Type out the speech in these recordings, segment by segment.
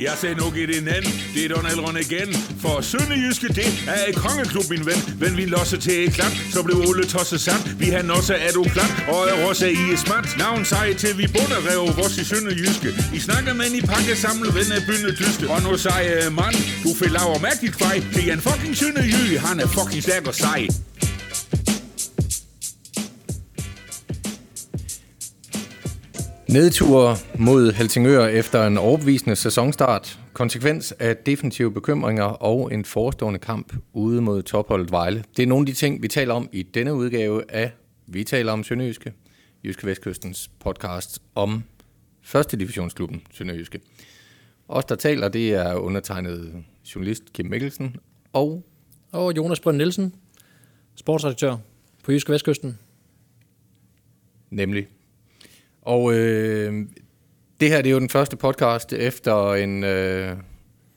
Jeg sagde nu i din anden, det er Donald Røn igen. For Sønderjyske, det er et kongeklub, min ven. Men vi losser til et klap, så blev Ole tosset sand. Vi har også er du plat, og er også i et smart. Navn sej til vi bunder rev vores i Sønderjyske. I snakker med i pakke samle ven af bynde dyste. Og nu sej øh, mand, du får laver mærkeligt kvej. Det er en fucking Sønderjy, han er fucking stærk og sej. Nedtur mod Helsingør efter en overbevisende sæsonstart, konsekvens af definitive bekymringer og en forestående kamp ude mod topholdet Vejle. Det er nogle af de ting, vi taler om i denne udgave af Vi taler om Sønderjyske, Jyske Vestkystens podcast om første divisionsklubben Sønderjyske. Os, der taler, det er undertegnet journalist Kim Mikkelsen og... Og Jonas Brønd Nielsen, sportsredaktør på Jyske Vestkysten. Nemlig og øh, det her det er jo den første podcast efter en, øh,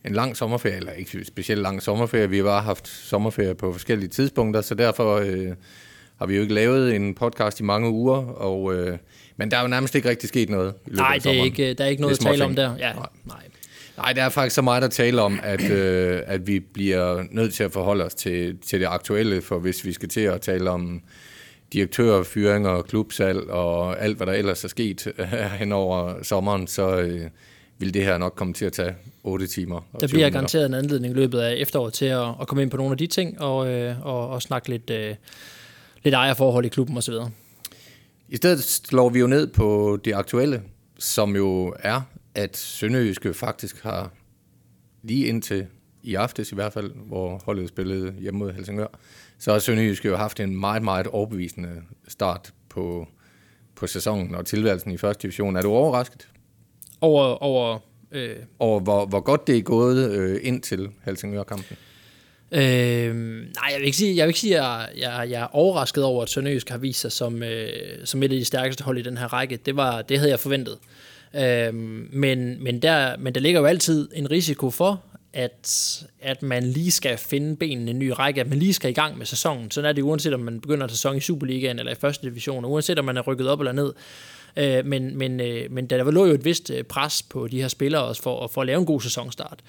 en lang sommerferie, eller ikke specielt lang sommerferie. Vi har bare haft sommerferie på forskellige tidspunkter, så derfor øh, har vi jo ikke lavet en podcast i mange uger. Og, øh, men der er jo nærmest ikke rigtig sket noget. I nej, det er ikke, der er ikke noget at tale om der. Ja, nej. nej. Nej, der er faktisk så meget at tale om, at, øh, at vi bliver nødt til at forholde os til, til det aktuelle, for hvis vi skal til at tale om direktører, fyringer, klubsalg og alt, hvad der ellers er sket hen over sommeren, så øh, vil det her nok komme til at tage 8 timer. Der bliver garanteret en anledning i løbet af efteråret til at, at komme ind på nogle af de ting og, øh, og, og snakke lidt, øh, lidt ejerforhold i klubben osv. I stedet slår vi jo ned på det aktuelle, som jo er, at Sønderjyske faktisk har lige indtil i aftes i hvert fald, hvor holdet spillede hjemme mod Helsingør, så har Sønderjysk jo haft en meget, meget overbevisende start på, på sæsonen og tilværelsen i første division. Er du overrasket? Over, over, øh... over hvor, hvor godt det er gået øh, ind til Helsingør-kampen? Øh, nej, jeg vil ikke sige, jeg, vil ikke sige, at jeg, jeg, jeg er overrasket over, at Sønderjysk har vist sig som, øh, som et af de stærkeste hold i den her række. Det, var, det havde jeg forventet. Øh, men, men, der, men der ligger jo altid en risiko for, at, at man lige skal finde benene i en ny række, at man lige skal i gang med sæsonen. Sådan er det uanset om man begynder sæson i Superligaen eller i første division, uanset om man er rykket op eller ned. Øh, men, men, øh, men der lå jo et vist øh, pres på de her spillere også for, for at lave en god sæsonstart.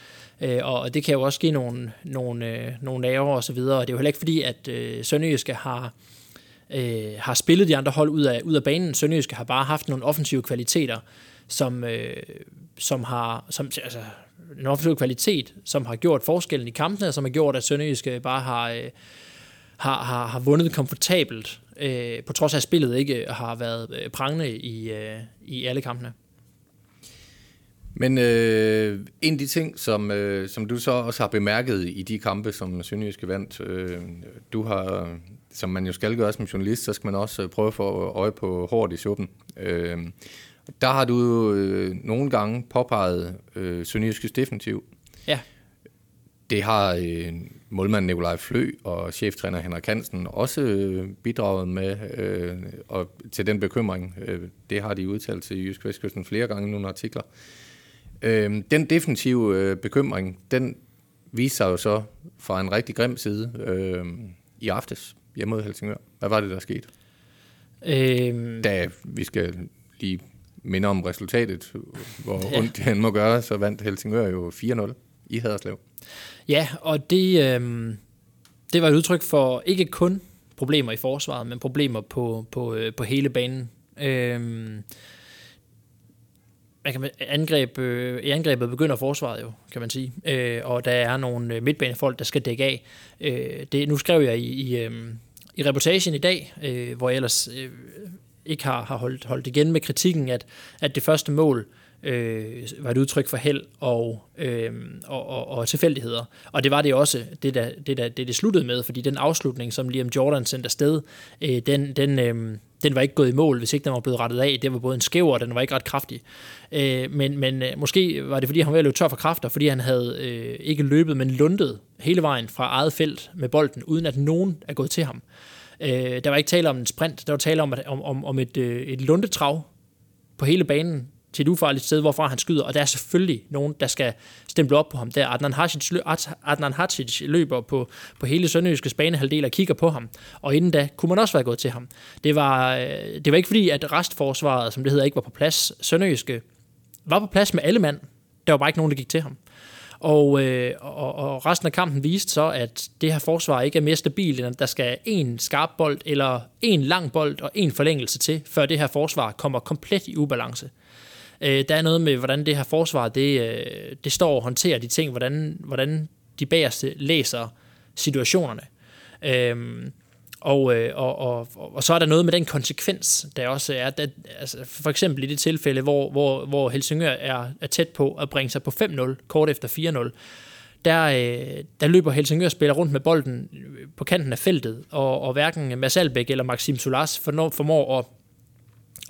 Øh, og det kan jo også give nogle, nogle, øh, nogle naver og så videre. Og det er jo heller ikke fordi, at Sønderjyske har, har spillet de andre hold ud af, ud af banen. Sønderjyske har bare haft nogle offensive kvaliteter, som, som har, som, altså, en offensiv kvalitet, som har gjort forskellen i kampene, som har gjort, at Sønderjyske øh, bare har, øh, har, har, har vundet komfortabelt, øh, på trods af at spillet ikke øh, har været øh, prangende i, øh, i alle kampene. Men øh, en af de ting, som, øh, som du så også har bemærket i de kampe, som Sønderjyske vandt, øh, du har, som man jo skal gøre som journalist, så skal man også prøve at få øje på hårdt i suppen. Øh, der har du øh, nogle gange påpeget øh, Sønderjyskes defensiv. Ja. Det har øh, målmanden Nikolaj Flø og cheftræner Henrik Hansen også øh, bidraget med øh, og til den bekymring. Øh, det har de udtalt til Jysk Vestkysten flere gange i nogle artikler. Øh, den defensive øh, bekymring, den viser sig jo så fra en rigtig grim side øh, i aftes hjemme mod Helsingør. Hvad var det, der skete? Øh... Da vi skal lige minder om resultatet, hvor ja. ondt han må gøre, så vandt Helsingør jo 4-0 i Haderslev. Ja, og det, øh, det var et udtryk for ikke kun problemer i forsvaret, men problemer på, på, øh, på hele banen. Øh, man kan, angreb, øh, I angrebet begynder forsvaret jo, kan man sige. Øh, og der er nogle øh, midtbanefolk, der skal dække af. Øh, det, nu skrev jeg i, i, øh, i reportagen i dag, øh, hvor jeg ellers øh, ikke har, har holdt, holdt igen med kritikken, at, at det første mål øh, var et udtryk for held og, øh, og, og, og tilfældigheder. Og det var det også, det der, det, der, det, det sluttede med, fordi den afslutning, som Liam Jordan sendte afsted, øh, den, den, øh, den var ikke gået i mål, hvis ikke den var blevet rettet af. Det var både en skæv, og den var ikke ret kraftig. Øh, men men øh, måske var det, fordi han var ved at løbe tør for kræfter, fordi han havde øh, ikke løbet, men lundet hele vejen fra eget felt med bolden, uden at nogen er gået til ham. Øh, Øh, der var ikke tale om en sprint, der var tale om, om, om, om et, øh, et lundetrav på hele banen til et ufarligt sted, hvorfra han skyder, og der er selvfølgelig nogen, der skal stemple op på ham der. Adnan Hacic, Adnan Hacic løber på, på hele Sønderjyske banehalvdel og kigger på ham, og inden da kunne man også være gået til ham. Det var, øh, det var ikke fordi, at restforsvaret, som det hedder, ikke var på plads. Sønderjyske var på plads med alle mand, Der var bare ikke nogen, der gik til ham. Og, øh, og, og resten af kampen viste så, at det her forsvar ikke er mere stabilt, end at der skal en skarp bold, eller en lang bold og en forlængelse til, før det her forsvar kommer komplet i ubalance. Øh, der er noget med, hvordan det her forsvar, det, øh, det står og håndterer de ting, hvordan, hvordan de bagerste læser situationerne. Øh, og, øh, og, og, og så er der noget med den konsekvens, der også er. Der, altså for eksempel i det tilfælde, hvor, hvor, hvor Helsingør er, er tæt på at bringe sig på 5-0, kort efter 4-0, der, øh, der løber Helsingør spiller rundt med bolden på kanten af feltet, og, og hverken Mads Albeck eller Maxim Solas formår at,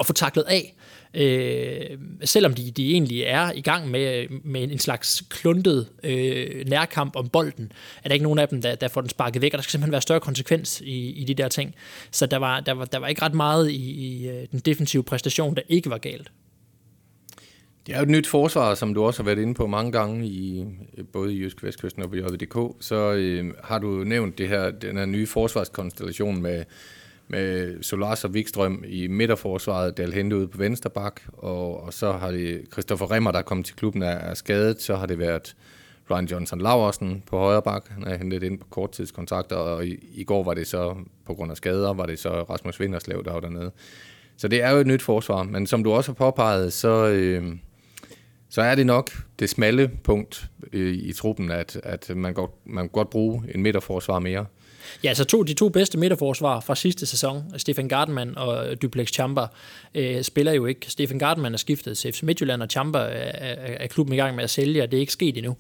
at få taklet af øh, selvom de, de egentlig er i gang med, med en slags kluntet øh, nærkamp om bolden, er der ikke nogen af dem, der, der får den sparket væk, og der skal simpelthen være større konsekvens i, i de der ting. Så der var, der var, der var ikke ret meget i, i øh, den defensive præstation, der ikke var galt. Det er jo et nyt forsvar, som du også har været inde på mange gange, i både i Jysk Vestkysten og på JVDK. Så øh, har du nævnt det her, den her nye forsvarskonstellation med med Solars og Wikstrøm i midterforsvaret, Dal Hente ude på venstre bak, og, og så har det Christoffer Remmer, der er kommet til klubben, er, er skadet, så har det været Ryan Johnson Laversen på højre bak, han er hentet ind på korttidskontrakter, og i, i går var det så, på grund af skader, var det så Rasmus Vinderslev, der var dernede. Så det er jo et nyt forsvar, men som du også har påpeget, så, øh, så er det nok det smalle punkt øh, i truppen, at, at man, godt, man godt bruge en midterforsvar mere. Ja, så to, de to bedste midterforsvar fra sidste sæson, Stefan Gardenman og øh, Duplex Chamber, øh, spiller jo ikke. Stefan Gardenman er skiftet til FC Midtjylland, og Chamber er, er, er klubben i gang med at sælge, og det er ikke sket endnu.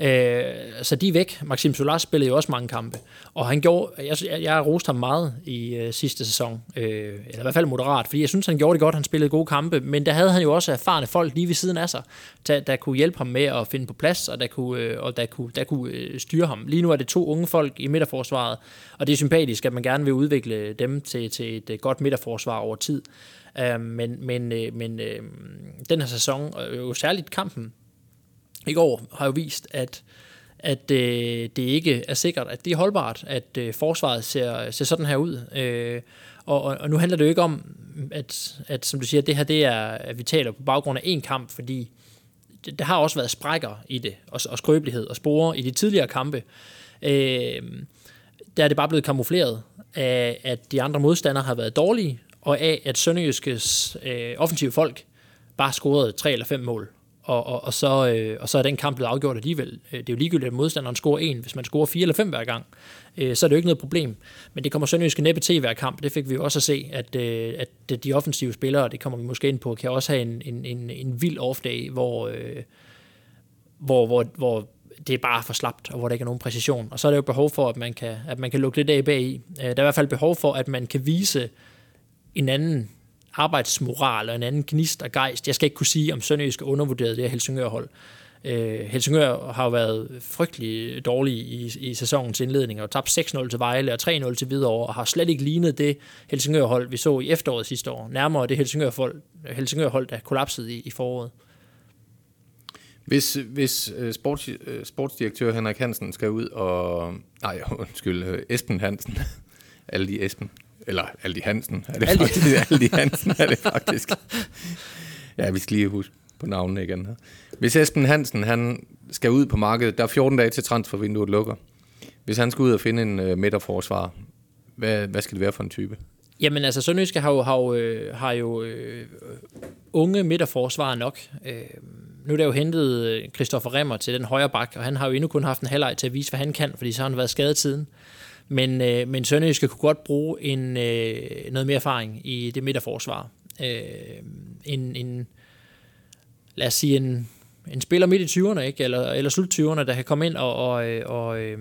Øh, så de er væk. Maxim Solar spillede jo også mange kampe. Og han gjorde, jeg, jeg roste ham meget i øh, sidste sæson. Øh, eller i hvert fald moderat, fordi jeg synes, han gjorde det godt. Han spillede gode kampe. Men der havde han jo også erfarne folk lige ved siden af sig, der, der kunne hjælpe ham med at finde på plads, og der kunne, øh, og der kunne, der kunne øh, styre ham. Lige nu er det to unge folk i midterforsvaret, og det er sympatisk, at man gerne vil udvikle dem til, til et øh, godt midterforsvar over tid. Øh, men men, øh, men øh, den her sæson, og jo særligt kampen i går har jo vist, at at øh, det ikke er sikkert, at det er holdbart, at øh, forsvaret ser, ser sådan her ud. Øh, og, og nu handler det jo ikke om, at, at som du siger, det her det er, at vi taler på baggrund af en kamp, fordi det, der har også været sprækker i det, og, og skrøbelighed og spore i de tidligere kampe. Øh, der er det bare blevet kamufleret af, at de andre modstandere har været dårlige, og af, at Sønderjyskes øh, offensive folk bare scorede tre eller fem mål og, og, og, så, øh, og så er den kamp blevet afgjort alligevel. Øh, det er jo ligegyldigt, at modstanderen scorer en. Hvis man scorer fire eller fem hver gang, øh, så er det jo ikke noget problem. Men det kommer Sønderjyske næppe til hver kamp. Det fik vi jo også at se, at, øh, at de offensive spillere, det kommer vi måske ind på, kan også have en, en, en, en vild off-day, hvor, øh, hvor, hvor, hvor det er bare for slapt, og hvor der ikke er nogen præcision. Og så er der jo behov for, at man kan, at man kan lukke lidt af bag i. Øh, der er i hvert fald behov for, at man kan vise en anden arbejdsmoral og en anden gnist og gejst. Jeg skal ikke kunne sige, om Sønderjysk er undervurderet det her Helsingør-hold. Øh, Helsingør har jo været frygtelig dårlig i, i sæsonens indledning og tabt 6-0 til Vejle og 3-0 til Hvidovre og har slet ikke lignet det Helsingør-hold, vi så i efteråret sidste år. Nærmere det Helsingør-hold, Helsingør-hold der kollapsede i, i foråret. Hvis, hvis øh, sports, øh, sportsdirektør Henrik Hansen skal ud og... Nej, undskyld, øh, Esben Hansen. Alle de Esben. Eller Aldi Hansen er det Aldi. faktisk. Aldi Hansen er det faktisk. Ja, vi skal lige huske på navnene igen her. Hvis Esben Hansen han skal ud på markedet, der er 14 dage til transfervinduet lukker. Hvis han skal ud og finde en uh, midterforsvar, hvad, hvad skal det være for en type? Jamen altså, Sønderjyske har jo, har jo, øh, har jo øh, unge midterforsvar nok. Øh, nu er der jo hentet Christoffer Remmer til den højre bak, og han har jo endnu kun haft en halvleg til at vise, hvad han kan, fordi så har han været skadet siden. Men, øh, men Sønderjyske kunne godt bruge en, øh, noget mere erfaring i det midterforsvar. Øh, en, en, lad os sige, en, en spiller midt i 20'erne, ikke? Eller, eller slut 20'erne, der kan komme ind og, og, øh, og, øh,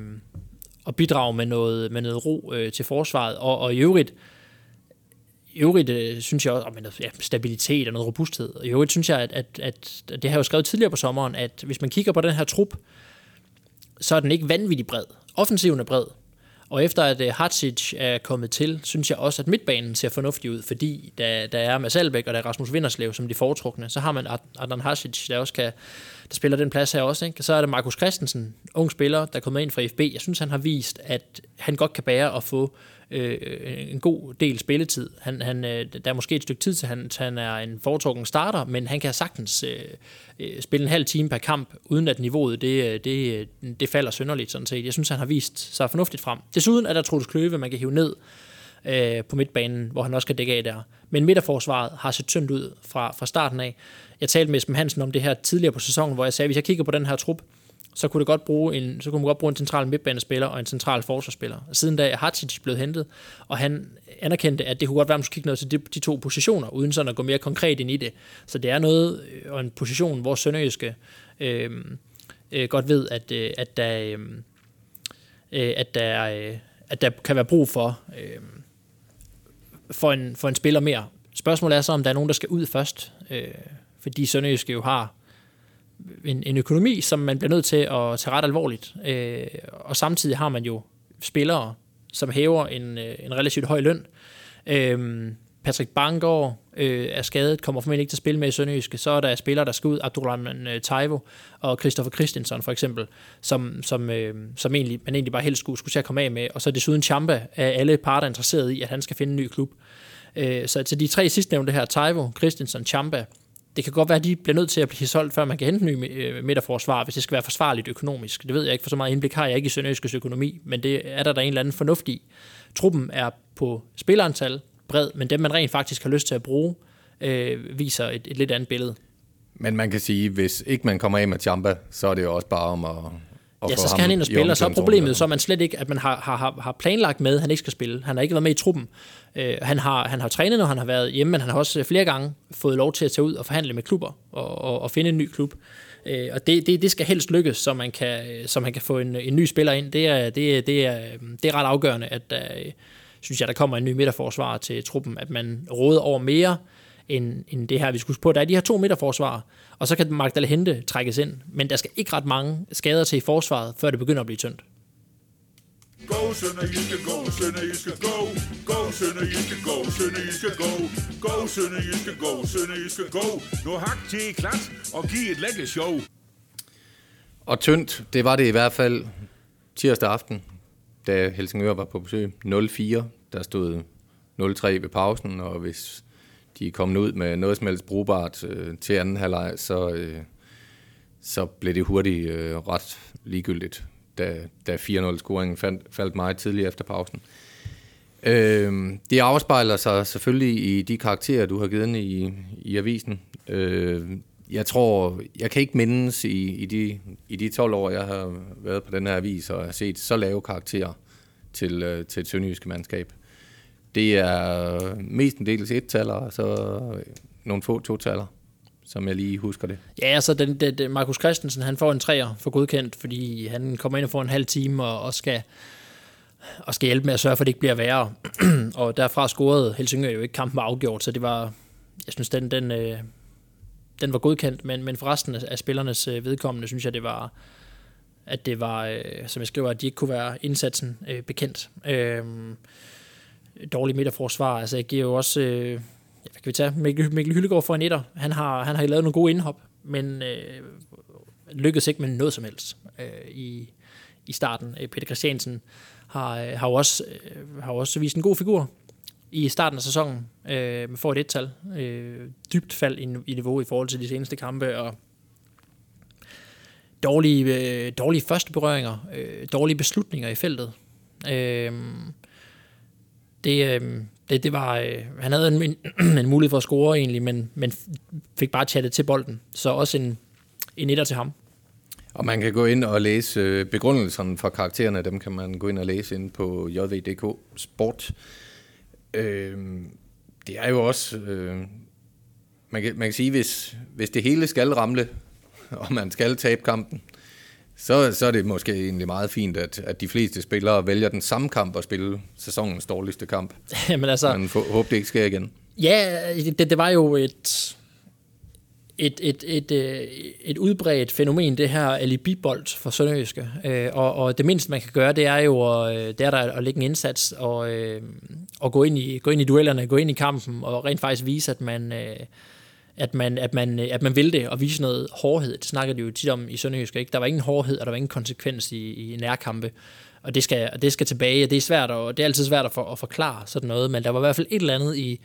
og bidrage med noget, med noget ro øh, til forsvaret. Og, og i øvrigt, i øvrigt øh, synes jeg også, med ja, stabilitet og noget robusthed. Og i øvrigt synes jeg, at, at, at, at det har jeg jo skrevet tidligere på sommeren, at hvis man kigger på den her trup, så er den ikke vanvittig bred. Offensiven er bred, og efter at øh, uh, Hatsic er kommet til, synes jeg også, at midtbanen ser fornuftig ud, fordi der, der er Mads Albeck og der er Rasmus Vinderslev som de foretrukne. Så har man Adnan Hatsic, der også kan, der spiller den plads her også. Ikke? Så er der Markus Christensen, ung spiller, der er kommet ind fra FB. Jeg synes, han har vist, at han godt kan bære at få øh, en god del spilletid. Han, han, øh, der er måske et stykke tid til, han, til han er en foretrukken starter, men han kan sagtens øh, øh, spille en halv time per kamp, uden at niveauet det, øh, det, øh, det falder synderligt sådan set. Jeg synes, han har vist sig fornuftigt frem. Desuden er der Troels Kløve, man kan hive ned øh, på midtbanen, hvor han også kan dække af der. Men midterforsvaret har set tyndt ud fra, fra starten af. Jeg talte med Esben Hansen om det her tidligere på sæsonen, hvor jeg sagde, at hvis jeg kigger på den her trup, så kunne, det godt bruge en, så kunne man godt bruge en central midtbanespiller og en central forsvarsspiller. Siden da er Hatsic blevet hentet, og han anerkendte, at det kunne godt være, at man skulle kigge noget til de, de to positioner, uden sådan at gå mere konkret ind i det. Så det er noget, øh, og en position, hvor Sønderjyske øh, øh, godt ved, at, øh, at, der, øh, øh at, der, øh, at der kan være brug for, øh, for, en, for en spiller mere. Spørgsmålet er så, om der er nogen, der skal ud først, øh, fordi Sønderjyske jo har Øh, en, en økonomi, som man bliver nødt til at tage ret alvorligt. Øh, og samtidig har man jo spillere, som hæver en, øh, en relativt høj løn. Øh, Patrick Bangor øh, er skadet, kommer formentlig ikke til at spille med i Sønderjyske. Så er der spillere, der skal ud, Abdurrahman øh, Taivo og Christopher Christensen for eksempel, som, som, øh, som egentlig, man egentlig bare helst skulle, skulle til at komme af med. Og så desuden Champa er alle parter interesseret i, at han skal finde en ny klub. Øh, så til de tre sidstnævnte her, Taivo, Christensen, Champa, det kan godt være, at de bliver nødt til at blive solgt, før man kan hente en ny midterforsvar, øh, hvis det skal være forsvarligt økonomisk. Det ved jeg ikke, for så meget indblik har jeg ikke i Sønderjyskes økonomi, men det er der, der en eller anden fornuft i. Truppen er på spillerantal bred, men dem, man rent faktisk har lyst til at bruge, øh, viser et, et lidt andet billede. Men man kan sige, hvis ikke man kommer af med Champa, så er det jo også bare om at ja, så skal han ind og spille, og så er problemet så er man slet ikke, at man har, har, har planlagt med, at han ikke skal spille. Han har ikke været med i truppen. Uh, han, har, han har trænet, når han har været hjemme, men han har også flere gange fået lov til at tage ud og forhandle med klubber og, og, og finde en ny klub. Uh, og det, det, det skal helst lykkes, så man kan, så man kan få en, en ny spiller ind. Det er, det, det er, det er ret afgørende, at uh, synes jeg, der kommer en ny midterforsvar til truppen, at man råder over mere, end, end det her, vi skulle på. Der er de her to midterforsvar, og så kan Magdalene Hente trækkes ind. Men der skal ikke ret mange skader til i forsvaret, før det begynder at blive tyndt. Go, Sønderjyske, go, Sønderjyske, go. Go, Sønderjyske, go, Sønderjyske, go. Go, Sønderjyske, go, Sønderjyske, go. Nu hak til klat og giv et lækkert show. Og tyndt, det var det i hvert fald tirsdag aften, da Helsingør var på besøg. 0-4, der stod 0-3 ved pausen, og hvis de er kommet ud med noget som helst brugbart øh, til anden halvleg, så, øh, så blev det hurtigt øh, ret ligegyldigt, da, da 4-0-scoringen fandt, faldt meget tidligt efter pausen. Øh, det afspejler sig selvfølgelig i de karakterer, du har givet i, i avisen. Øh, jeg tror, jeg kan ikke mindes i, i, de, i de 12 år, jeg har været på den her avis og har set så lave karakterer til, øh, til et sønderjyske mandskab. Det er mestendels et-taller, og så øh, nogle få to-taller som jeg lige husker det. Ja, altså den, den, den Markus Christensen, han får en træer for godkendt, fordi han kommer ind og får en halv time og, og skal og skal hjælpe med at sørge for, at det ikke bliver værre. og derfra scorede Helsingør jo ikke kampen var afgjort, så det var, jeg synes, den, den, øh, den var godkendt, men, men for resten af spillernes øh, vedkommende, synes jeg, det var, at det var, øh, som jeg skriver, at de ikke kunne være indsatsen øh, bekendt. Øh, dårligt midterforsvar. Altså, jeg giver jo også... Øh, hvad kan vi tage? Mikkel, Mikkel Hyllegaard for en etter. Han har, han har lavet nogle gode indhop, men øh, lykkedes ikke med noget som helst øh, i, i starten. Øh, Peter Christiansen har, øh, har, jo også, øh, har også vist en god figur i starten af sæsonen øh, får et et-tal. Øh, dybt fald i, i niveau i forhold til de seneste kampe, og dårlige, øh, dårlige første berøringer, øh, dårlige beslutninger i feltet. Øh, det, øh, det, det var, øh, han havde en, en, en mulighed for at score egentlig, men, men fik bare chattet til bolden. Så også en, en etter til ham. Og man kan gå ind og læse øh, begrundelserne for karaktererne, dem kan man gå ind og læse ind på jv.dk Sport. Øh, det er jo også, øh, man, kan, man kan sige, hvis, hvis det hele skal ramle, og man skal tabe kampen, så, så er det måske egentlig meget fint, at, at de fleste spillere vælger den samme kamp at spille sæsonens dårligste kamp. Jamen altså, Men håber det ikke sker igen. Ja, det, det var jo et, et, et, et, øh, et udbredt fænomen, det her alibi-bold for Sønderjyske. Øh, og, og det mindste, man kan gøre, det er jo det er der at lægge en indsats og, øh, og gå, ind i, gå ind i duellerne, gå ind i kampen og rent faktisk vise, at man, at man, at, man, at man vil det og vise noget hårdhed. Det snakker de jo tit om i Sønderjysk. Ikke? Der var ingen hårdhed, og der var ingen konsekvens i, i nærkampe. Og det skal, og det skal tilbage. Det er svært, og det er altid svært at, for, at forklare sådan noget, men der var i hvert fald et eller andet i,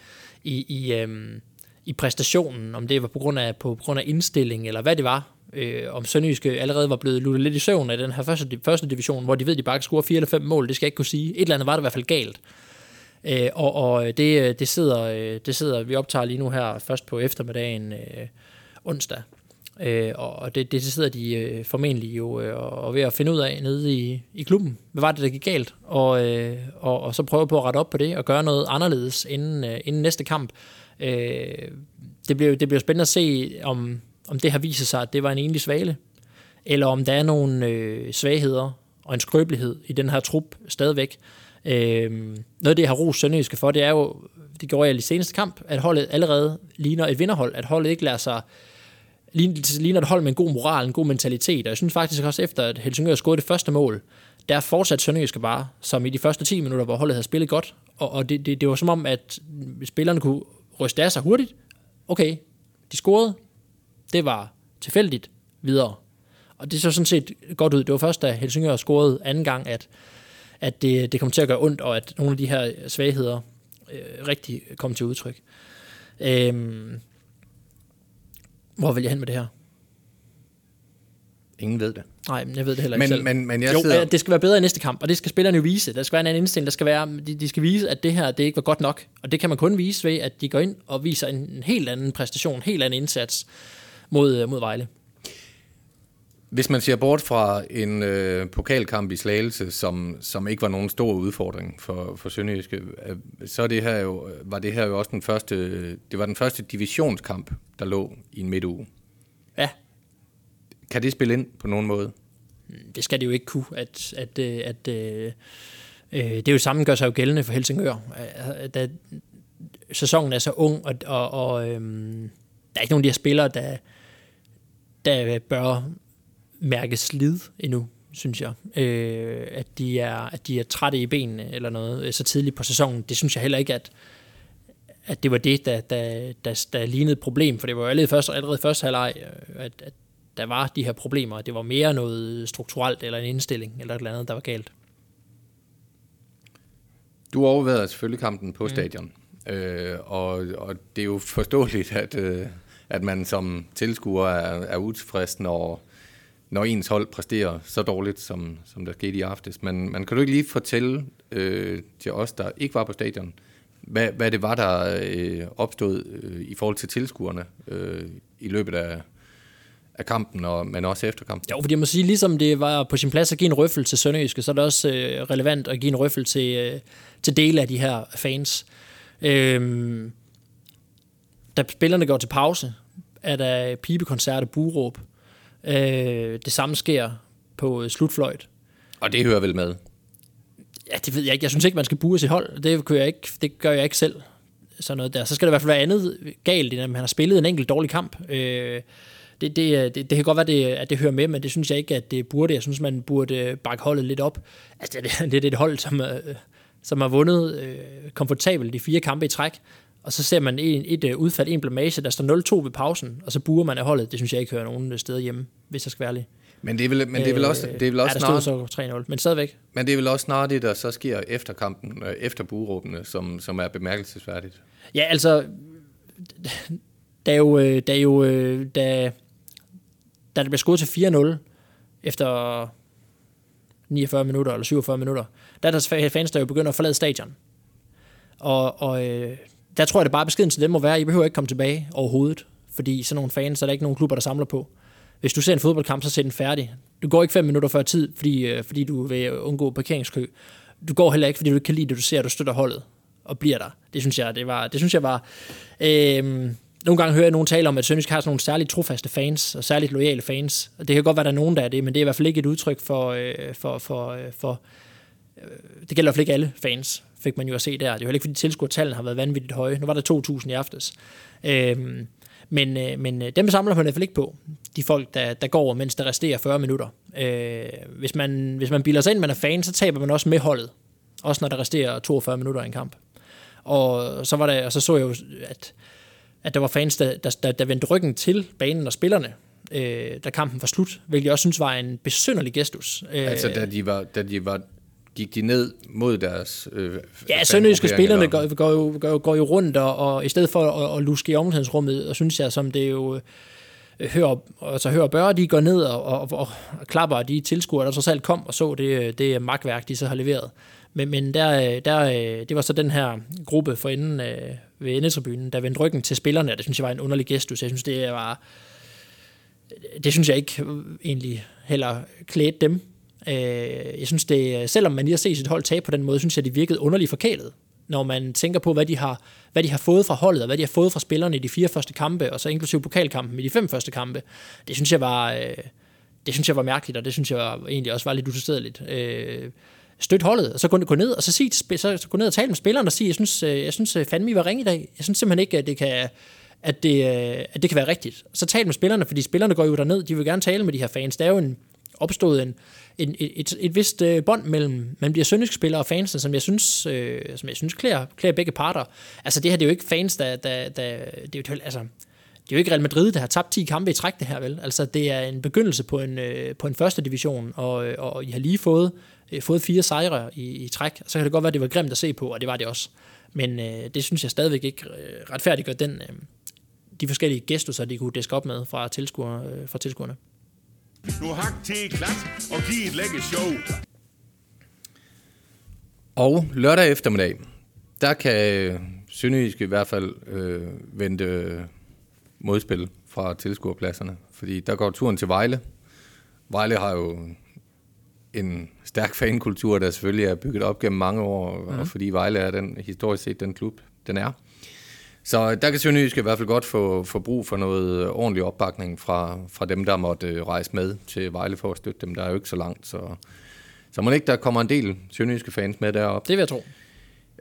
i, i, øhm, i præstationen, om det var på grund af, på, på grund af indstilling, eller hvad det var, øh, om Sønderjyske allerede var blevet luttet lidt i søvn af den her første, første division, hvor de ved, at de bare kan score fire eller fem mål, det skal jeg ikke kunne sige. Et eller andet var det i hvert fald galt. Øh, og og det, det, sidder, det sidder, vi optager lige nu her først på eftermiddagen øh, onsdag. Øh, og det, det sidder de øh, formentlig jo øh, og ved at finde ud af nede i, i klubben. Hvad var det, der gik galt? Og, øh, og, og så prøve på at rette op på det og gøre noget anderledes inden, øh, inden næste kamp. Øh, det, bliver, det bliver spændende at se, om, om det har vist sig, at det var en enlig svale, eller om der er nogle øh, svagheder og en skrøbelighed i den her trup stadigvæk. Øh, noget af det, jeg har ros Sønderjyske for, det er jo, det gjorde jeg i seneste kamp, at holdet allerede ligner et vinderhold, at holdet ikke lader sig ligner et hold med en god moral, en god mentalitet, og jeg synes faktisk også efter, at Helsingør scorede det første mål, der fortsat Sønderjyske bare, som i de første 10 minutter, hvor holdet havde spillet godt, og, og det, det, det var som om, at spillerne kunne ryste af sig hurtigt. Okay, de scorede, det var tilfældigt videre. Og det så sådan set godt ud. Det var først, da Helsingør scorede anden gang, at, at det, det kom til at gøre ondt, og at nogle af de her svagheder øh, rigtig kom til udtryk. Øhm, hvor vil jeg hen med det her? Ingen ved det. Nej, jeg ved det heller ikke men, selv. Men, men jeg jo, sidder... det skal være bedre i næste kamp, og det skal spillerne jo vise. Der skal være en anden indstilling. Der skal være, de, de skal vise, at det her det ikke var godt nok. Og det kan man kun vise ved, at de går ind og viser en, en helt anden præstation, en helt anden indsats mod, øh, mod Vejle. Hvis man ser bort fra en øh, pokalkamp i Slagelse, som, som ikke var nogen stor udfordring for, for Sønderjyske, øh, så det her jo, var det her jo også den første, det var den første divisionskamp, der lå i en midtuge. Ja. Kan det spille ind på nogen måde? Det skal det jo ikke kunne, at, at, øh, at, at øh, det er jo samme gør sig jo gældende for Helsingør. Da sæsonen er så ung, og, og, og øhm, der er ikke nogen af de her spillere, der, der bør mærke slid endnu, synes jeg. Øh, at, de er, at de er trætte i benene eller noget øh, så tidligt på sæsonen. Det synes jeg heller ikke, at, at det var det, der, der, der, der lignede et problem, for det var jo allerede først, allerede første halvleg, øh, at, at der var de her problemer. Det var mere noget strukturelt eller en indstilling eller et eller andet, der var galt. Du overvejede selvfølgelig kampen på mm. stadion, øh, og, og det er jo forståeligt, at, øh, at man som tilskuer er, er utilfreds, når, når ens hold præsterer så dårligt, som, som der skete i aftes. Men man kan du ikke lige fortælle øh, til os, der ikke var på stadion, hvad, hvad det var, der øh, opstod øh, i forhold til tilskuerne øh, i løbet af, af kampen, og, men også efter kampen. Jo, fordi jeg må sige, ligesom det var på sin plads at give en røffel til Sønderjyske, så er det også øh, relevant at give en røffel til, øh, til dele af de her fans. Øh, da spillerne går til pause, er der pibekoncert og buråb. Øh, det samme sker på slutfløjt. Og det hører vel med? Ja, det ved jeg ikke. Jeg synes ikke, man skal bure sit hold. Det gør jeg ikke, det gør jeg ikke selv. Sådan noget der. Så skal der i hvert fald være andet galt, end at man har spillet en enkelt dårlig kamp. Øh, det, det, det, det kan godt være, det, at det hører med, men det synes jeg ikke, at det burde. Jeg synes, man burde bakke holdet lidt op. Altså, det, det, det er et hold, som, øh, som har vundet øh, komfortabelt de fire kampe i træk, og så ser man en, et, et udfald, en blamage, der står 0-2 ved pausen, og så burer man af holdet. Det synes jeg ikke hører nogen steder hjemme, hvis jeg skal være ærlig. Men det er vel, men det er vel også, det er vel også ja, der stod så 3-0, men stadigvæk. Men det er vel også snart det, der så sker efter kampen, øh, efter buråbene, som, som er bemærkelsesværdigt. Ja, altså, der er jo, øh, der er jo, øh, der, da det bliver skudt til 4-0 efter 49 minutter eller 47 minutter, der er der fans, der jo begynder at forlade stadion. Og, og øh, der tror jeg, det bare beskeden til dem må være, at I behøver ikke komme tilbage overhovedet. Fordi sådan nogle fans, er der ikke nogen klubber, der samler på. Hvis du ser en fodboldkamp, så ser den færdig. Du går ikke fem minutter før tid, fordi, øh, fordi du vil undgå parkeringskø. Du går heller ikke, fordi du ikke kan lide det, du ser, at du støtter holdet og bliver der. Det synes jeg, det var, det synes jeg var øh, nogle gange hører jeg nogen tale om, at Sønderjysk har sådan nogle særligt trofaste fans, og særligt loyale fans. Og det kan godt være, der er nogen, der er det, men det er i hvert fald ikke et udtryk for... Øh, for, for, øh, for øh, det gælder i hvert fald ikke alle fans, fik man jo at se der. Det er jo heller ikke, fordi tilskuertallene har været vanvittigt høje. Nu var der 2.000 i aftes. Øhm, men, øh, men øh, dem samler man i hvert fald ikke på. De folk, der, der går, mens der resterer 40 minutter. Øh, hvis, man, hvis man bilder sig ind, man er fan, så taber man også med holdet. Også når der resterer 42 minutter i en kamp. Og så, var der, og så så jeg jo, at at der var fans, der, der, der, der vendte ryggen til banen og spillerne, øh, da kampen var slut, hvilket jeg også synes var en besynderlig gestus. Øh, altså da de var, da de var gik de ned mod deres øh, Ja, sønderjyske spillerne går, går, jo, går, går jo rundt, og, og i stedet for at, at luske i omklædningsrummet, og synes jeg, som det jo øh, hører, altså hører bør, de går ned og, og, og, og klapper de tilskuere, der så selv kom og så det, det magtværk, de så har leveret. Men, men der, der, det var så den her gruppe for enden øh, ved endetribunen, der vendte ryggen til spillerne, og det synes jeg var en underlig gestus. Jeg synes, det var... Det synes jeg ikke egentlig heller klædte dem. Øh, jeg synes, det, selvom man lige har set sit hold tabe på den måde, synes jeg, det virkede underligt forkælet når man tænker på, hvad de, har, hvad de har fået fra holdet, og hvad de har fået fra spillerne i de fire første kampe, og så inklusive pokalkampen i de fem første kampe. Det synes jeg var, øh, det synes jeg var mærkeligt, og det synes jeg var, egentlig også var lidt utilstedeligt. Øh, støtte holdet, og så gå, gå ned og så, sig, så, så gå ned og tale med spilleren og sige, jeg synes, øh, jeg synes øh, fandme, I var ringe i dag. Jeg synes simpelthen ikke, at det kan, at det, øh, at det kan være rigtigt. Så tal med spillerne, fordi spillerne går jo derned, de vil gerne tale med de her fans. Det er jo en, opstået en, en, et, et, vist øh, bånd mellem, man bliver sønderjysk spillere og fansene, som jeg synes, øh, som jeg synes klæder, klæder begge parter. Altså det her, det er jo ikke fans, der, der, der det er jo, altså, det er jo ikke Real Madrid, der har tabt 10 kampe i træk det her, vel? Altså det er en begyndelse på en, øh, på en første division, og, og I har lige fået, øh, fået fire sejre i, i træk. Så kan det godt være, at det var grimt at se på, og det var det også. Men øh, det synes jeg stadigvæk ikke øh, retfærdiggør den, øh, de forskellige gæster, de kunne diske op med fra, tilskuer, øh, fra tilskuerne. Nu hak til klat og giv et lække show. Og lørdag eftermiddag, der kan Sønderjysk i hvert fald øh, vente modspil fra tilskuerpladserne, fordi der går turen til Vejle. Vejle har jo en stærk fankultur, der selvfølgelig er bygget op gennem mange år, mm. og mhm. fordi Vejle er den historisk set den klub, den er. Så der kan Sønderjysk i hvert fald godt få, få brug for noget ordentlig opbakning fra, fra dem, der måtte øh, rejse med til Vejle for at støtte dem. Der er jo ikke så langt, så, så må ikke, der kommer en del sønderjyske fans med derop. Det vil jeg tro.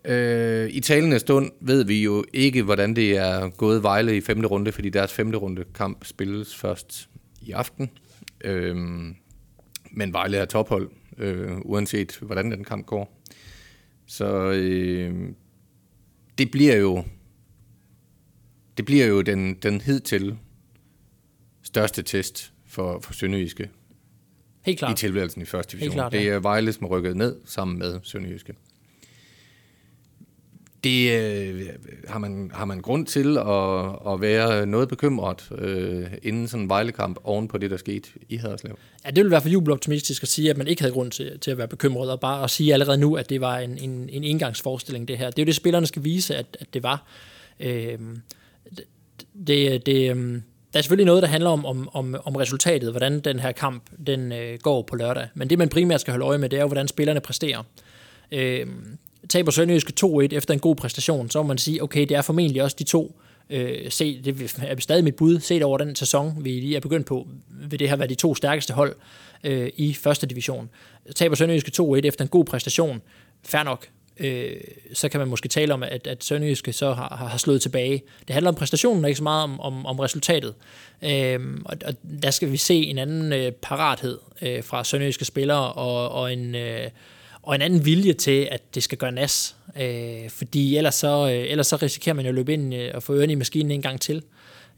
Øh, I talende stund ved vi jo ikke, hvordan det er gået Vejle i femte runde, fordi deres femte runde kamp spilles først i aften. Øh, men Vejle er tophold, øh, uanset hvordan den kamp går. Så øh, det bliver jo det bliver jo den, den hidtil største test for, for Sønderjyske Helt klart. i tilværelsen i første division. Klart, ja. Det er Vejle, som er rykket ned sammen med Sønderjyske. Det øh, har, man, har man grund til at, at være noget bekymret øh, inden sådan en Vejlekamp oven på det, der skete i Haderslev? Ja, det vil være for jubeloptimistisk at sige, at man ikke havde grund til, til at være bekymret, og bare at sige allerede nu, at det var en, en, en engangsforestilling, det her. Det er jo det, spillerne skal vise, at, at det var. Øh, det, det, øhm, der er selvfølgelig noget, der handler om, om, om, om resultatet, hvordan den her kamp den øh, går på lørdag. Men det, man primært skal holde øje med, det er jo, hvordan spillerne præsterer. Øh, taber Sønderjyske 2-1 efter en god præstation, så må man sige, okay, det er formentlig også de to, øh, se, det er stadig mit bud, set over den sæson, vi lige er begyndt på, vil det her være de to stærkeste hold øh, i første division. Taber Sønderjyske 2-1 efter en god præstation, fair nok, øh, så kan man måske tale om, at, at Sønderjyske så har, har slået tilbage. Det handler om præstationen, og ikke så meget om, om, om resultatet. Øh, og, og der skal vi se en anden øh, parathed øh, fra Sønderjyske spillere, og, og en... Øh, og en anden vilje til, at det skal gøre nas. Øh, fordi ellers så, øh, ellers så risikerer man jo at løbe ind øh, og få ørerne i maskinen en gang til.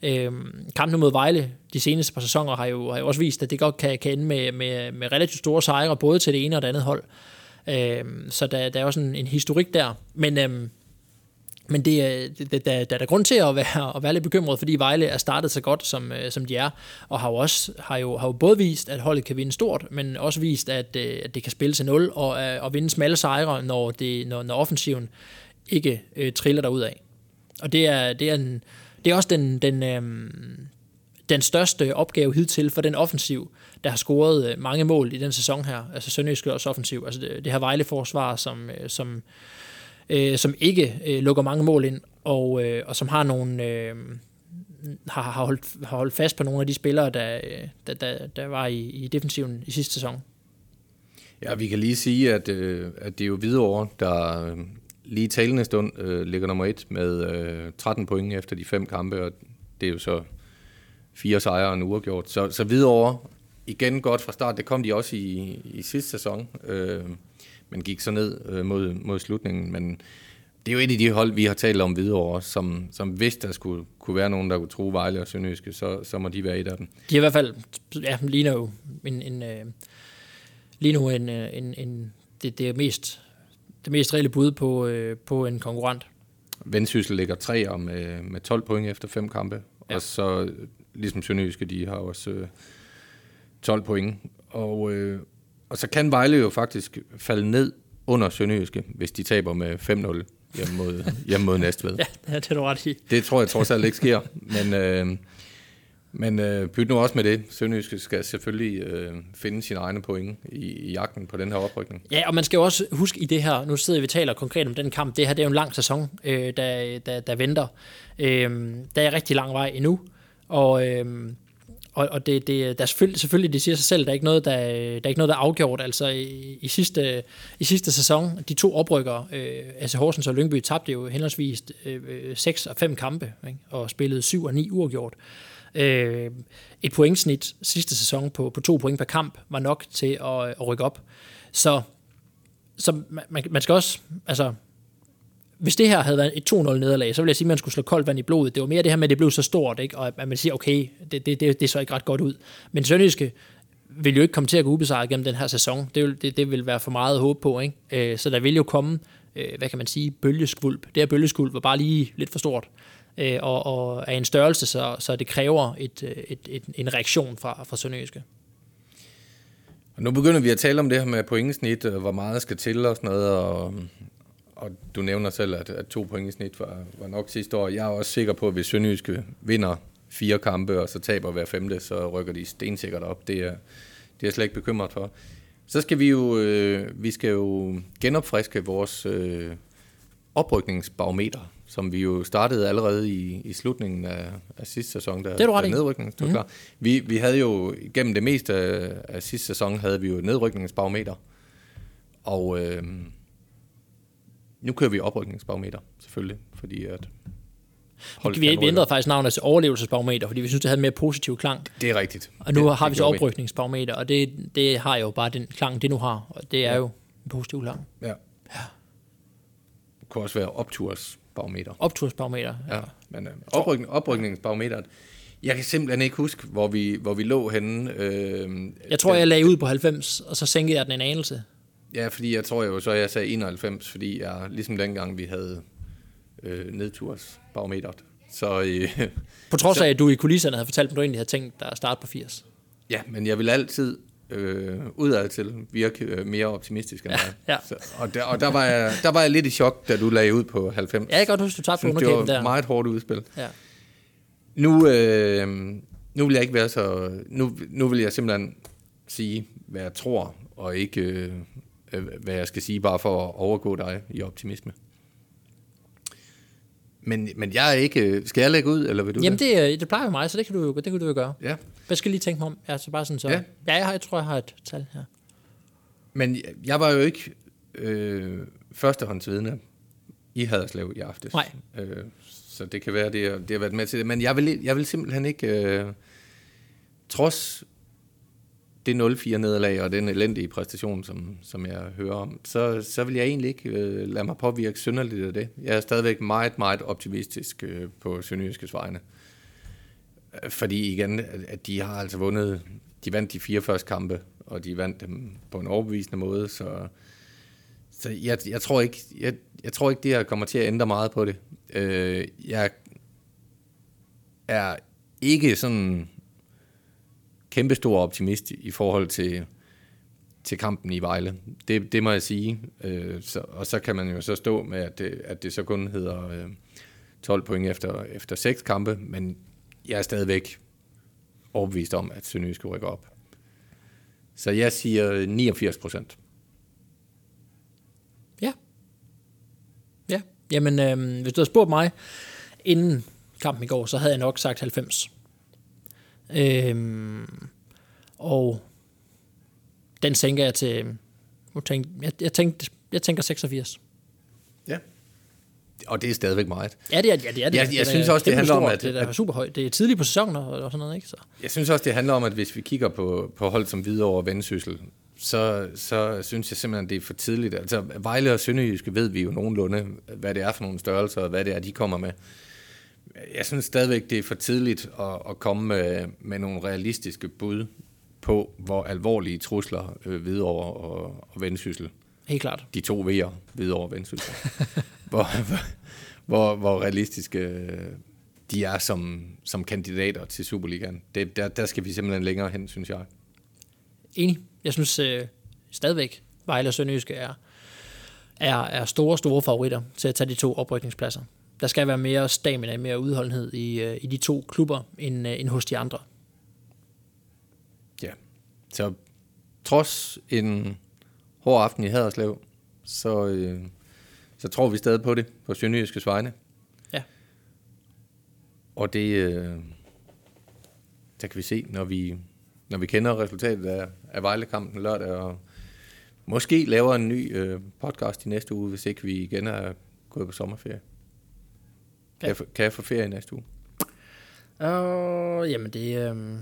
Øh, kampen mod Vejle de seneste par sæsoner har jo, har jo også vist, at det godt kan, kan ende med, med, med relativt store sejre, både til det ene og det andet hold. Øh, Øhm, så der, der er også en, en historik der. Men, øhm, øh, men det, det, der, der, der er der grund til at være, at være lidt bekymret, fordi Vejle er startet så godt, som, øh, som de er, og har jo også har jo, har jo både vist, at holdet kan vinde stort, men også vist, at, øh, at det kan spille til 0 og, øh, og vinde smalle sejre, når, det, når, når offensiven ikke øh, triller ud af. Og det er, det er, en, det er også den, den, øh, den største opgave hidtil for den offensiv, der har scoret øh, mange mål i den sæson her, altså Sønderjysk også offensiv, altså det, det her Vejle-forsvar, som, øh, som, øh, som ikke øh, lukker mange mål ind, og, øh, og som har nogle... Øh, har, har, holdt, har holdt fast på nogle af de spillere, der, øh, der, der, der var i, i defensiven i sidste sæson. Ja, vi kan lige sige, at, øh, at det er jo Hvidovre, der øh, lige talende stund øh, ligger nummer et med øh, 13 point efter de fem kampe, og det er jo så fire sejre og en uafgjort. Så, så Hvidovre igen godt fra start. Det kom de også i, i sidste sæson, øh, men gik så ned øh, mod, mod slutningen. Men det er jo et af de hold, vi har talt om videre også, som, som hvis der skulle kunne være nogen, der kunne tro Vejle og Sønderjyske, så, så må de være et af dem. De er i hvert fald, ja, ligner jo en, en, øh, lige nu en, øh, en, en, det, det er mest det mest reelle bud på, øh, på en konkurrent. Vendsyssel ligger tre med, med 12 point efter fem kampe, ja. og så ligesom Sønderjyske, de har også øh, 12 point. Og, øh, og så kan Vejle jo faktisk falde ned under Sønderjyske, hvis de taber med 5-0 hjemme mod, hjemme mod Næstved. ja, det er du ret i. Det tror jeg trods alt ikke sker, men, øh, men øh, byt nu også med det. Sønderjyske skal selvfølgelig øh, finde sine egne point i, i jagten på den her oprykning. Ja, og man skal jo også huske i det her, nu sidder vi og taler konkret om den kamp, det her det er jo en lang sæson, øh, der, der, der venter. Øh, der er rigtig lang vej endnu, og... Øh, og, og det, det, der er selvfølgelig, selvfølgelig, det siger sig selv, der er ikke noget, der, der, er ikke noget, der er afgjort. Altså i, i, sidste, i sidste sæson, de to oprykker, øh, altså Horsens og Lyngby, tabte jo henholdsvis øh, 6 og 5 kampe, ikke? og spillede 7 og 9 uafgjort. Øh, et pointsnit sidste sæson på, på to point per kamp var nok til at, at rykke op. Så, så man, man skal også, altså hvis det her havde været et 2-0 nederlag, så ville jeg sige, at man skulle slå koldt vand i blodet. Det var mere det her med, at det blev så stort, ikke? og at man siger, okay, det, det, det, det så ikke ret godt ud. Men Sønderjyske vil jo ikke komme til at gå ubesejret gennem den her sæson. Det vil, det, det vil være for meget at håbe på. Ikke? Øh, så der vil jo komme, øh, hvad kan man sige, bølgeskvulp. Det her bølgeskvulp var bare lige lidt for stort. Øh, og, og er en størrelse, så, så det kræver et, et, et, en reaktion fra, fra Sønderjyske. Og nu begynder vi at tale om det her med pointsnit, hvor meget skal til og sådan noget, og og du nævner selv, at, at to point i snit var, var nok sidste år. Jeg er også sikker på, at hvis Sønderjyske vinder fire kampe, og så taber hver femte, så rykker de stensikkert op. Det er, det er jeg slet ikke bekymret for. Så skal vi jo, øh, vi skal jo genopfriske vores øh, oprykningsbarometer, som vi jo startede allerede i, i slutningen af, af sidste sæson, da, det er da nedrykningen stod mm. klar. Vi, vi havde jo, gennem det meste af, af sidste sæson, havde vi jo et nedrykningsbarometer. Og øh, nu kører vi oprykningsbarometer, selvfølgelig, fordi at vi, vi ændrede faktisk navnet til overlevelsesbarometer, fordi vi synes, det havde en mere positiv klang. Det er rigtigt. Og nu det, har vi så oprykningsbarometer, og det, det har jo bare den klang, det nu har, og det er ja. jo en positiv klang. Ja. ja. Det kunne også være optursbarometer. Optursbarometer, ja. ja men øh, oprykning, oprykningsbarometeret, jeg kan simpelthen ikke huske, hvor vi, hvor vi lå henne. Øh, jeg tror, den, jeg lagde ud på 90, og så sænkede jeg den en anelse. Ja, fordi jeg tror jo så, jeg sagde 91, fordi jeg, ligesom dengang vi havde øh, nedtursbarometeret. Så, øh, på trods af, at du i kulisserne havde fortalt, at du egentlig havde tænkt dig at starte på 80. Ja, men jeg vil altid øh, udad til virke øh, mere optimistisk end ja, mig. Ja. Så, og der, og der, var jeg, der var jeg lidt i chok, da du lagde ud på 90. Ja, jeg kan godt huske, du tabte underkæben der. Det var meget hårdt udspil. Ja. Nu, øh, nu vil jeg ikke være så... Nu, nu vil jeg simpelthen sige, hvad jeg tror, og ikke Øh, hvad jeg skal sige, bare for at overgå dig i optimisme. Men, men jeg er ikke... Skal jeg lægge ud, eller vil du Jamen, det, det, det plejer jo mig, så det kan du jo det kan du jo gøre. Ja. Hvad skal lige tænke mig om? Altså bare sådan så... Ja, ja jeg, har, jeg tror, jeg har et tal her. Men jeg var jo ikke øh, førstehåndsvidne i Haderslev i aftes. Nej. Øh, så det kan være, det, det har været med til det. Men jeg vil, jeg vil simpelthen ikke... Øh, trods det 0-4 nederlag og den elendige præstation, som, som jeg hører om, så, så vil jeg egentlig ikke øh, lade mig påvirke synderligt af det. Jeg er stadigvæk meget, meget optimistisk øh, på Sønderjyskes vegne. Fordi igen, at de har altså vundet, de vandt de fire første kampe, og de vandt dem på en overbevisende måde, så, så jeg, jeg, tror ikke, jeg, jeg tror ikke, det her kommer til at ændre meget på det. Øh, jeg er ikke sådan kæmpestor optimist i forhold til, til kampen i Vejle. Det, det må jeg sige. Øh, så, og så kan man jo så stå med, at det, at det så kun hedder øh, 12 point efter, efter seks kampe, men jeg er stadigvæk overbevist om, at Sønderjysk rykker op. Så jeg siger 89 procent. Ja. Ja, jamen øh, hvis du havde spurgt mig inden kampen i går, så havde jeg nok sagt 90. Øhm, og den sænker jeg til, jeg, tænkte, jeg, jeg, tænkte, jeg tænker 86. Ja. Og det er stadigvæk meget. Ja, det er ja, det. Er, det. Jeg, jeg, jeg synes også, det handler om, at... Det er super højt. Det er tidligt på sæsonen og, og sådan noget, ikke? Så. Jeg synes også, det handler om, at hvis vi kigger på, på hold som videre og Vendsyssel, så, så synes jeg simpelthen, det er for tidligt. Altså, Vejle og Sønderjyske ved vi jo nogenlunde, hvad det er for nogle størrelser, og hvad det er, de kommer med. Jeg synes stadigvæk, det er for tidligt at, at komme med, med nogle realistiske bud på, hvor alvorlige trusler øh, Hvidovre og, og Vendsyssel. Helt klart. De to V'er, Hvidovre og Vendsyssel. hvor, hvor, hvor realistiske øh, de er som, som kandidater til Superligaen. Det, der, der skal vi simpelthen længere hen, synes jeg. Enig. Jeg synes øh, stadigvæk, Vejle og Sønderjyske er, er, er store, store favoritter til at tage de to oprykningspladser. Der skal være mere stamina, mere udholdenhed i, øh, i de to klubber, end, øh, end hos de andre. Ja, så trods en hård aften i Haderslev, så, øh, så tror vi stadig på det, på Sønderjyskes vegne. Ja. Og det, øh, der kan vi se, når vi, når vi kender resultatet af, af Vejlekampen lørdag, og måske laver en ny øh, podcast i næste uge, hvis ikke vi igen er gået på sommerferie. Kan, jeg, få, kan jeg få ferie næste uge? Uh, jamen det, øh,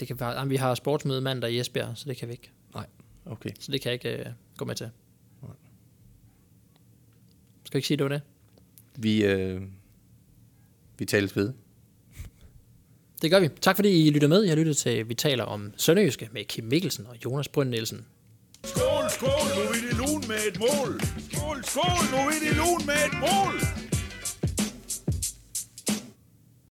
det kan være, vi har sportsmøde mandag i Esbjerg, så det kan vi ikke. Nej, okay. Så det kan jeg ikke øh, gå med til. Nej. Skal jeg ikke sige, det var det? Vi, øh, vi tales ved. Det gør vi. Tak fordi I lytter med. Jeg har lyttet til, vi taler om Sønderjyske med Kim Mikkelsen og Jonas Brønd Nielsen. Skål, skål, nu er det lun med et mål. Skål, skål, nu er det lun med et mål.